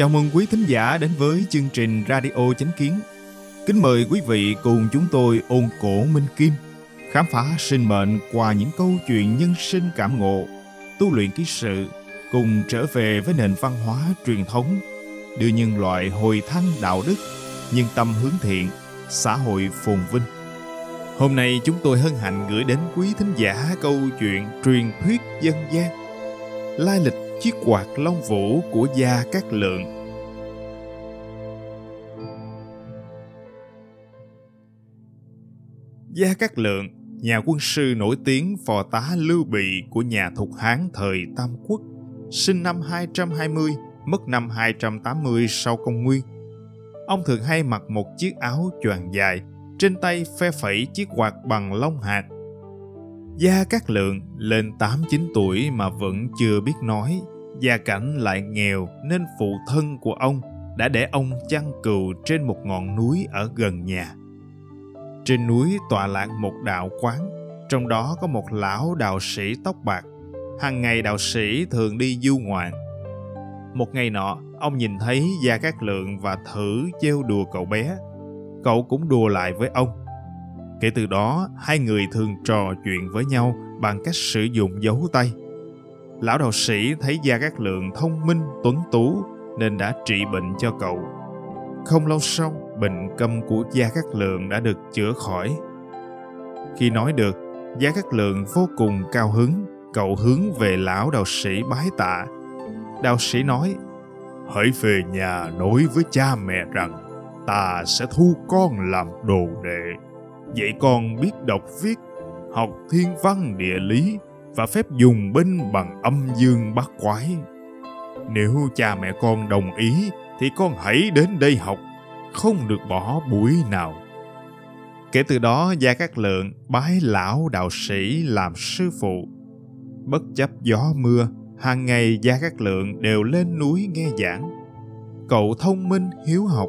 Chào mừng quý thính giả đến với chương trình Radio Chánh Kiến. Kính mời quý vị cùng chúng tôi ôn cổ Minh Kim, khám phá sinh mệnh qua những câu chuyện nhân sinh cảm ngộ, tu luyện ký sự, cùng trở về với nền văn hóa truyền thống, đưa nhân loại hồi thăng đạo đức, nhân tâm hướng thiện, xã hội phồn vinh. Hôm nay chúng tôi hân hạnh gửi đến quý thính giả câu chuyện truyền thuyết dân gian, lai lịch chiếc quạt long vũ của Gia các Lượng. Gia các Lượng, nhà quân sư nổi tiếng phò tá Lưu Bị của nhà Thục Hán thời Tam Quốc, sinh năm 220, mất năm 280 sau công nguyên. Ông thường hay mặc một chiếc áo choàng dài, trên tay phe phẩy chiếc quạt bằng lông hạt. Gia Cát Lượng lên 8-9 tuổi mà vẫn chưa biết nói, gia cảnh lại nghèo nên phụ thân của ông đã để ông chăn cừu trên một ngọn núi ở gần nhà. Trên núi tọa lạc một đạo quán, trong đó có một lão đạo sĩ tóc bạc. Hàng ngày đạo sĩ thường đi du ngoạn. Một ngày nọ, ông nhìn thấy Gia Cát Lượng và thử trêu đùa cậu bé. Cậu cũng đùa lại với ông. Kể từ đó, hai người thường trò chuyện với nhau bằng cách sử dụng dấu tay – Lão đạo sĩ thấy Gia Cát Lượng thông minh, tuấn tú nên đã trị bệnh cho cậu. Không lâu sau, bệnh câm của Gia Cát Lượng đã được chữa khỏi. Khi nói được, Gia Cát Lượng vô cùng cao hứng, cậu hướng về lão đạo sĩ bái tạ. Đạo sĩ nói, Hãy về nhà nói với cha mẹ rằng ta sẽ thu con làm đồ đệ. Vậy con biết đọc viết, học thiên văn địa lý và phép dùng binh bằng âm dương bát quái. Nếu cha mẹ con đồng ý thì con hãy đến đây học, không được bỏ buổi nào. Kể từ đó Gia Cát Lượng bái lão đạo sĩ làm sư phụ. Bất chấp gió mưa, hàng ngày Gia Cát Lượng đều lên núi nghe giảng. Cậu thông minh, hiếu học,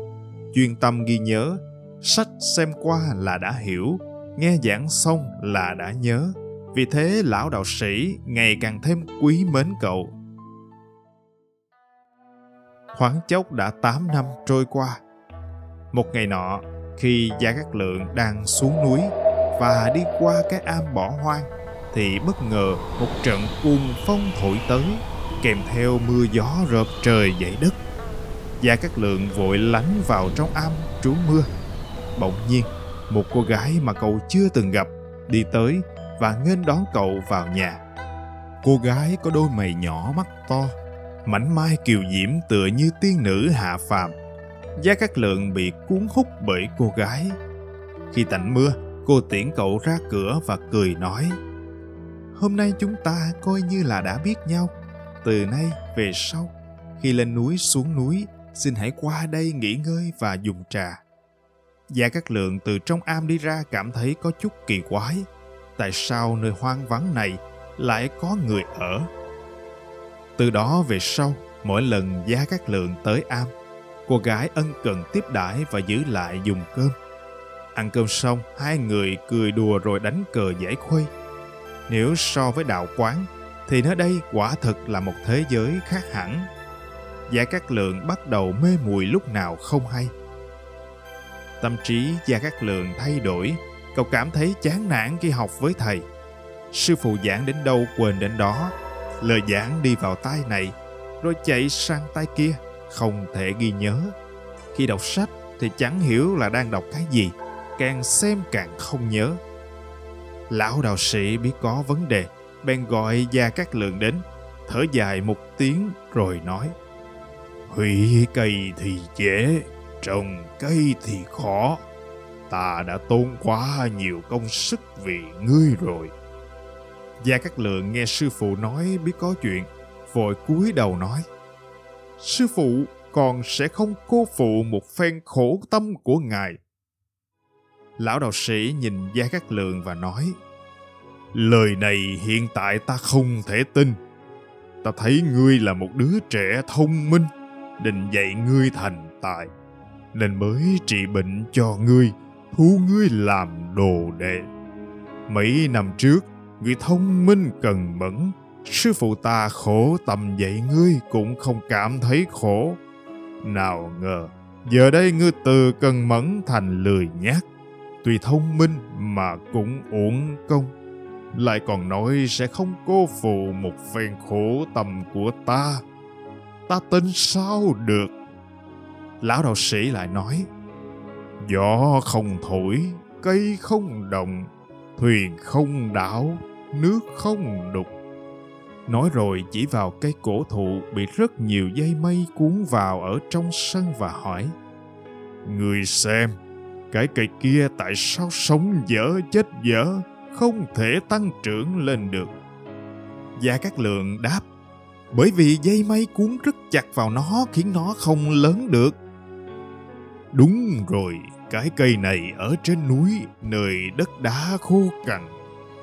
chuyên tâm ghi nhớ, sách xem qua là đã hiểu, nghe giảng xong là đã nhớ vì thế lão đạo sĩ ngày càng thêm quý mến cậu. Thoáng chốc đã 8 năm trôi qua. Một ngày nọ, khi Gia Cát Lượng đang xuống núi và đi qua cái am bỏ hoang, thì bất ngờ một trận cuồng phong thổi tới, kèm theo mưa gió rợp trời dậy đất. Gia Cát Lượng vội lánh vào trong am trú mưa. Bỗng nhiên, một cô gái mà cậu chưa từng gặp đi tới và nghênh đón cậu vào nhà. Cô gái có đôi mày nhỏ mắt to, mảnh mai kiều diễm tựa như tiên nữ hạ phàm. Gia Cát Lượng bị cuốn hút bởi cô gái. Khi tạnh mưa, cô tiễn cậu ra cửa và cười nói Hôm nay chúng ta coi như là đã biết nhau. Từ nay về sau, khi lên núi xuống núi, xin hãy qua đây nghỉ ngơi và dùng trà. Gia Cát Lượng từ trong am đi ra cảm thấy có chút kỳ quái tại sao nơi hoang vắng này lại có người ở. Từ đó về sau, mỗi lần Gia Cát Lượng tới am, cô gái ân cần tiếp đãi và giữ lại dùng cơm. Ăn cơm xong, hai người cười đùa rồi đánh cờ giải khuây. Nếu so với đạo quán, thì nơi đây quả thực là một thế giới khác hẳn. Gia Cát Lượng bắt đầu mê mùi lúc nào không hay. Tâm trí Gia Cát Lượng thay đổi cậu cảm thấy chán nản khi học với thầy. Sư phụ giảng đến đâu quên đến đó. Lời giảng đi vào tai này, rồi chạy sang tai kia, không thể ghi nhớ. Khi đọc sách thì chẳng hiểu là đang đọc cái gì, càng xem càng không nhớ. Lão đạo sĩ biết có vấn đề, bèn gọi Gia các Lượng đến, thở dài một tiếng rồi nói Hủy cây thì dễ, trồng cây thì khó ta đã tốn quá nhiều công sức vì ngươi rồi. Gia Cát Lượng nghe sư phụ nói biết có chuyện, vội cúi đầu nói. Sư phụ, còn sẽ không cô phụ một phen khổ tâm của ngài. Lão đạo sĩ nhìn Gia Cát Lượng và nói, Lời này hiện tại ta không thể tin. Ta thấy ngươi là một đứa trẻ thông minh, định dạy ngươi thành tài, nên mới trị bệnh cho ngươi thu ngươi làm đồ đệ. Mấy năm trước, người thông minh cần mẫn, sư phụ ta khổ tầm dạy ngươi cũng không cảm thấy khổ. Nào ngờ, giờ đây ngươi từ cần mẫn thành lười nhát. Tuy thông minh mà cũng uổng công. Lại còn nói sẽ không cô phụ một phen khổ tâm của ta. Ta tin sao được? Lão đạo sĩ lại nói, Gió không thổi, cây không động, thuyền không đảo, nước không đục. Nói rồi chỉ vào cây cổ thụ bị rất nhiều dây mây cuốn vào ở trong sân và hỏi. Người xem, cái cây kia tại sao sống dở chết dở, không thể tăng trưởng lên được. Gia Cát Lượng đáp, bởi vì dây mây cuốn rất chặt vào nó khiến nó không lớn được. Đúng rồi, cái cây này ở trên núi, nơi đất đá khô cằn.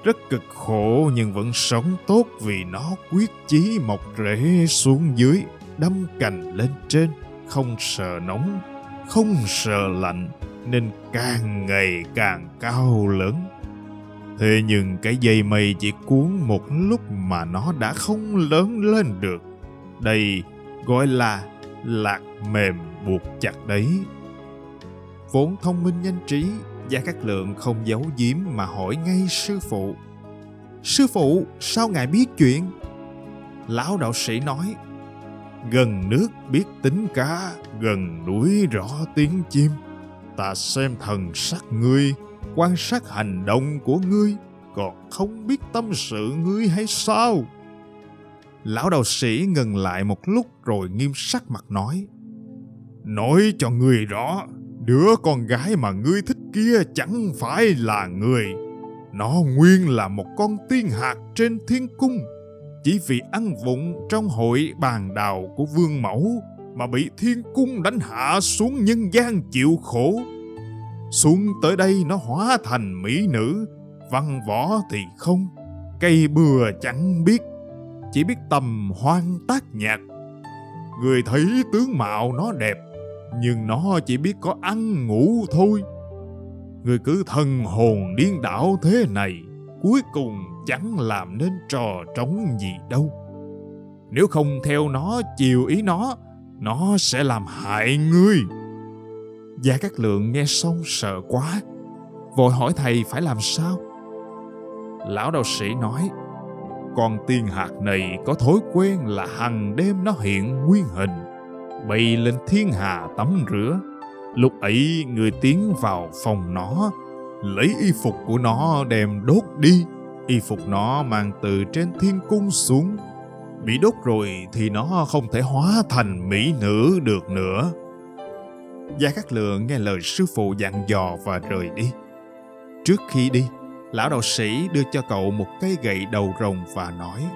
Rất cực khổ nhưng vẫn sống tốt vì nó quyết chí mọc rễ xuống dưới, đâm cành lên trên, không sợ nóng, không sợ lạnh, nên càng ngày càng cao lớn. Thế nhưng cái dây mây chỉ cuốn một lúc mà nó đã không lớn lên được. Đây gọi là lạc mềm buộc chặt đấy vốn thông minh nhanh trí gia cát lượng không giấu giếm mà hỏi ngay sư phụ. Sư phụ, sao ngài biết chuyện? Lão đạo sĩ nói, gần nước biết tính cá, gần núi rõ tiếng chim. Ta xem thần sắc ngươi, quan sát hành động của ngươi, còn không biết tâm sự ngươi hay sao? Lão đạo sĩ ngừng lại một lúc rồi nghiêm sắc mặt nói nói cho người rõ Đứa con gái mà ngươi thích kia chẳng phải là người. Nó nguyên là một con tiên hạt trên thiên cung. Chỉ vì ăn vụng trong hội bàn đào của vương mẫu mà bị thiên cung đánh hạ xuống nhân gian chịu khổ. Xuống tới đây nó hóa thành mỹ nữ, văn võ thì không, cây bừa chẳng biết, chỉ biết tầm hoang tác nhạc. Người thấy tướng mạo nó đẹp, nhưng nó chỉ biết có ăn ngủ thôi. Người cứ thần hồn điên đảo thế này, cuối cùng chẳng làm nên trò trống gì đâu. Nếu không theo nó chiều ý nó, nó sẽ làm hại ngươi. Gia Cát Lượng nghe xong sợ quá, vội hỏi thầy phải làm sao. Lão đạo sĩ nói, con tiên hạt này có thói quen là hằng đêm nó hiện nguyên hình bay lên thiên hà tắm rửa. Lúc ấy người tiến vào phòng nó, lấy y phục của nó đem đốt đi. Y phục nó mang từ trên thiên cung xuống. Bị đốt rồi thì nó không thể hóa thành mỹ nữ được nữa. Gia Cát Lượng nghe lời sư phụ dặn dò và rời đi. Trước khi đi, lão đạo sĩ đưa cho cậu một cây gậy đầu rồng và nói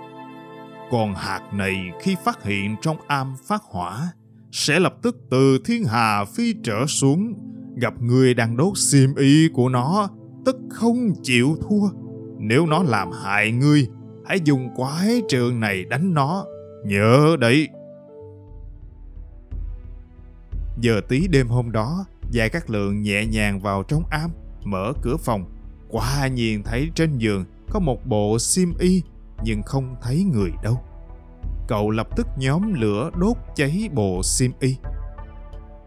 Con hạt này khi phát hiện trong am phát hỏa sẽ lập tức từ thiên hà phi trở xuống, gặp người đang đốt xiêm y của nó, tất không chịu thua. Nếu nó làm hại ngươi, hãy dùng quái trường này đánh nó. Nhớ đấy. Giờ tí đêm hôm đó, Dài Cát Lượng nhẹ nhàng vào trong am, mở cửa phòng. Quả nhiên thấy trên giường có một bộ xiêm y, nhưng không thấy người đâu cậu lập tức nhóm lửa đốt cháy bộ sim y.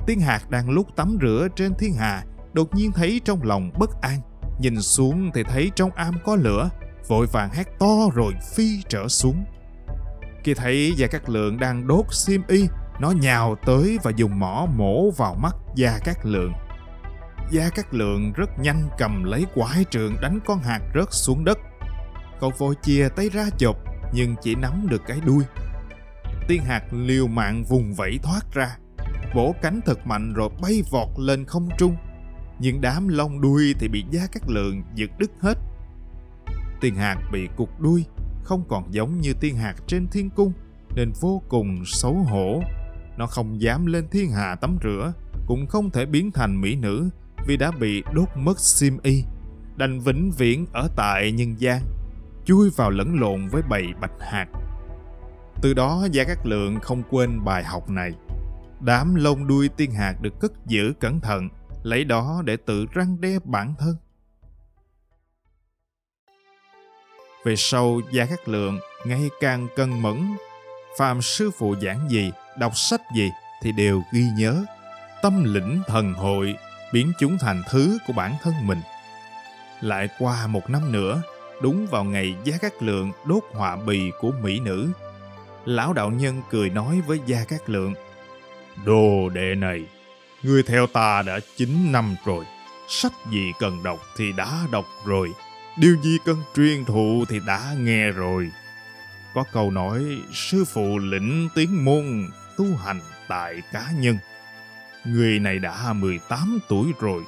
Tiên hạt đang lúc tắm rửa trên thiên hà, đột nhiên thấy trong lòng bất an. Nhìn xuống thì thấy trong am có lửa, vội vàng hét to rồi phi trở xuống. Khi thấy Gia Cát Lượng đang đốt sim y, nó nhào tới và dùng mỏ mổ vào mắt Gia Cát Lượng. Gia Cát Lượng rất nhanh cầm lấy quái trượng đánh con hạt rớt xuống đất. Cậu vội chia tay ra chộp nhưng chỉ nắm được cái đuôi tiên hạt liều mạng vùng vẫy thoát ra. Vỗ cánh thật mạnh rồi bay vọt lên không trung. Những đám lông đuôi thì bị giá các lượng giật đứt hết. Tiên hạt bị cục đuôi, không còn giống như tiên hạt trên thiên cung, nên vô cùng xấu hổ. Nó không dám lên thiên hạ tắm rửa, cũng không thể biến thành mỹ nữ vì đã bị đốt mất sim y, đành vĩnh viễn ở tại nhân gian, chui vào lẫn lộn với bầy bạch hạt từ đó Gia Cát Lượng không quên bài học này. Đám lông đuôi tiên hạt được cất giữ cẩn thận, lấy đó để tự răng đe bản thân. Về sau, Gia Cát Lượng ngày càng cân mẫn. Phạm sư phụ giảng gì, đọc sách gì thì đều ghi nhớ, tâm lĩnh thần hội biến chúng thành thứ của bản thân mình. Lại qua một năm nữa, đúng vào ngày Gia Cát Lượng đốt họa bì của mỹ nữ, lão đạo nhân cười nói với Gia Cát Lượng, Đồ đệ này, ngươi theo ta đã 9 năm rồi, sách gì cần đọc thì đã đọc rồi, điều gì cần truyền thụ thì đã nghe rồi. Có câu nói, sư phụ lĩnh tiếng môn, tu hành tại cá nhân. Người này đã 18 tuổi rồi,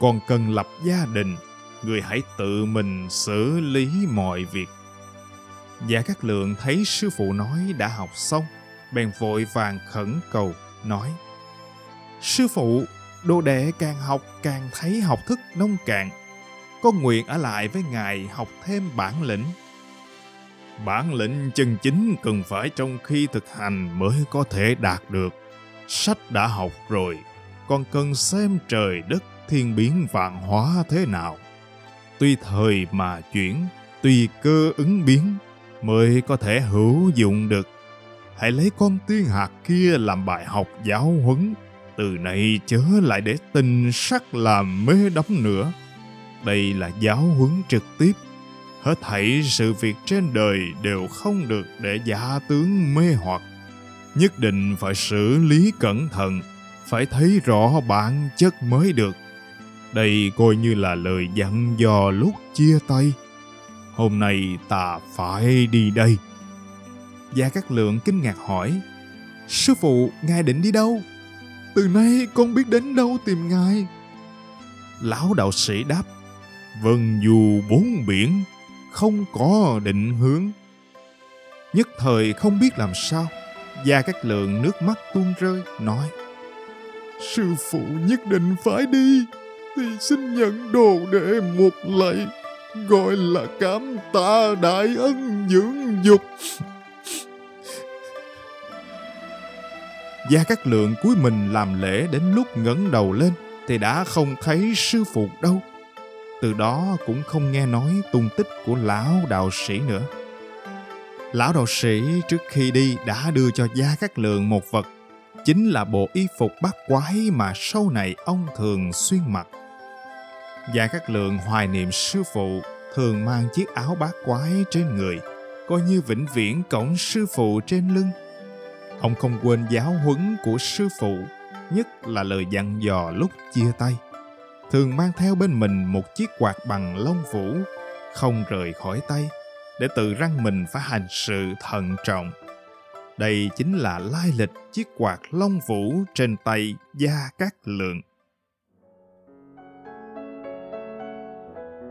còn cần lập gia đình, người hãy tự mình xử lý mọi việc. Dạ các lượng thấy sư phụ nói đã học xong, bèn vội vàng khẩn cầu, nói Sư phụ, đồ đệ càng học càng thấy học thức nông cạn. Con nguyện ở lại với ngài học thêm bản lĩnh. Bản lĩnh chân chính cần phải trong khi thực hành mới có thể đạt được. Sách đã học rồi, còn cần xem trời đất thiên biến vạn hóa thế nào. Tuy thời mà chuyển, tùy cơ ứng biến mới có thể hữu dụng được. Hãy lấy con tiên hạt kia làm bài học giáo huấn, từ nay chớ lại để tình sắc làm mê đắm nữa. Đây là giáo huấn trực tiếp. Hết thảy sự việc trên đời đều không được để giả tướng mê hoặc. Nhất định phải xử lý cẩn thận, phải thấy rõ bản chất mới được. Đây coi như là lời dặn dò lúc chia tay hôm nay ta phải đi đây. Gia Cát Lượng kinh ngạc hỏi, Sư phụ, ngài định đi đâu? Từ nay con biết đến đâu tìm ngài. Lão đạo sĩ đáp, Vân dù bốn biển, không có định hướng. Nhất thời không biết làm sao, Gia Cát Lượng nước mắt tuôn rơi, nói, Sư phụ nhất định phải đi, thì xin nhận đồ đệ một lạy gọi là cảm tạ đại ân dưỡng dục. Gia Cát Lượng cuối mình làm lễ đến lúc ngẩng đầu lên thì đã không thấy sư phụ đâu. Từ đó cũng không nghe nói tung tích của lão đạo sĩ nữa. Lão đạo sĩ trước khi đi đã đưa cho Gia Cát Lượng một vật, chính là bộ y phục bát quái mà sau này ông thường xuyên mặc. Gia Cát Lượng hoài niệm sư phụ thường mang chiếc áo bát quái trên người, coi như vĩnh viễn cổng sư phụ trên lưng. Ông không quên giáo huấn của sư phụ, nhất là lời dặn dò lúc chia tay. Thường mang theo bên mình một chiếc quạt bằng lông vũ, không rời khỏi tay, để tự răng mình phải hành sự thận trọng. Đây chính là lai lịch chiếc quạt lông vũ trên tay Gia Cát Lượng.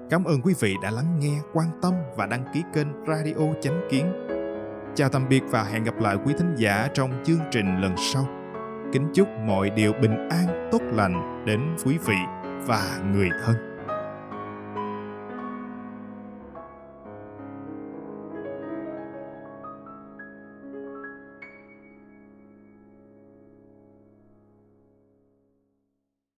Cảm ơn quý vị đã lắng nghe, quan tâm và đăng ký kênh Radio Chánh Kiến. Chào tạm biệt và hẹn gặp lại quý thính giả trong chương trình lần sau. Kính chúc mọi điều bình an, tốt lành đến quý vị và người thân.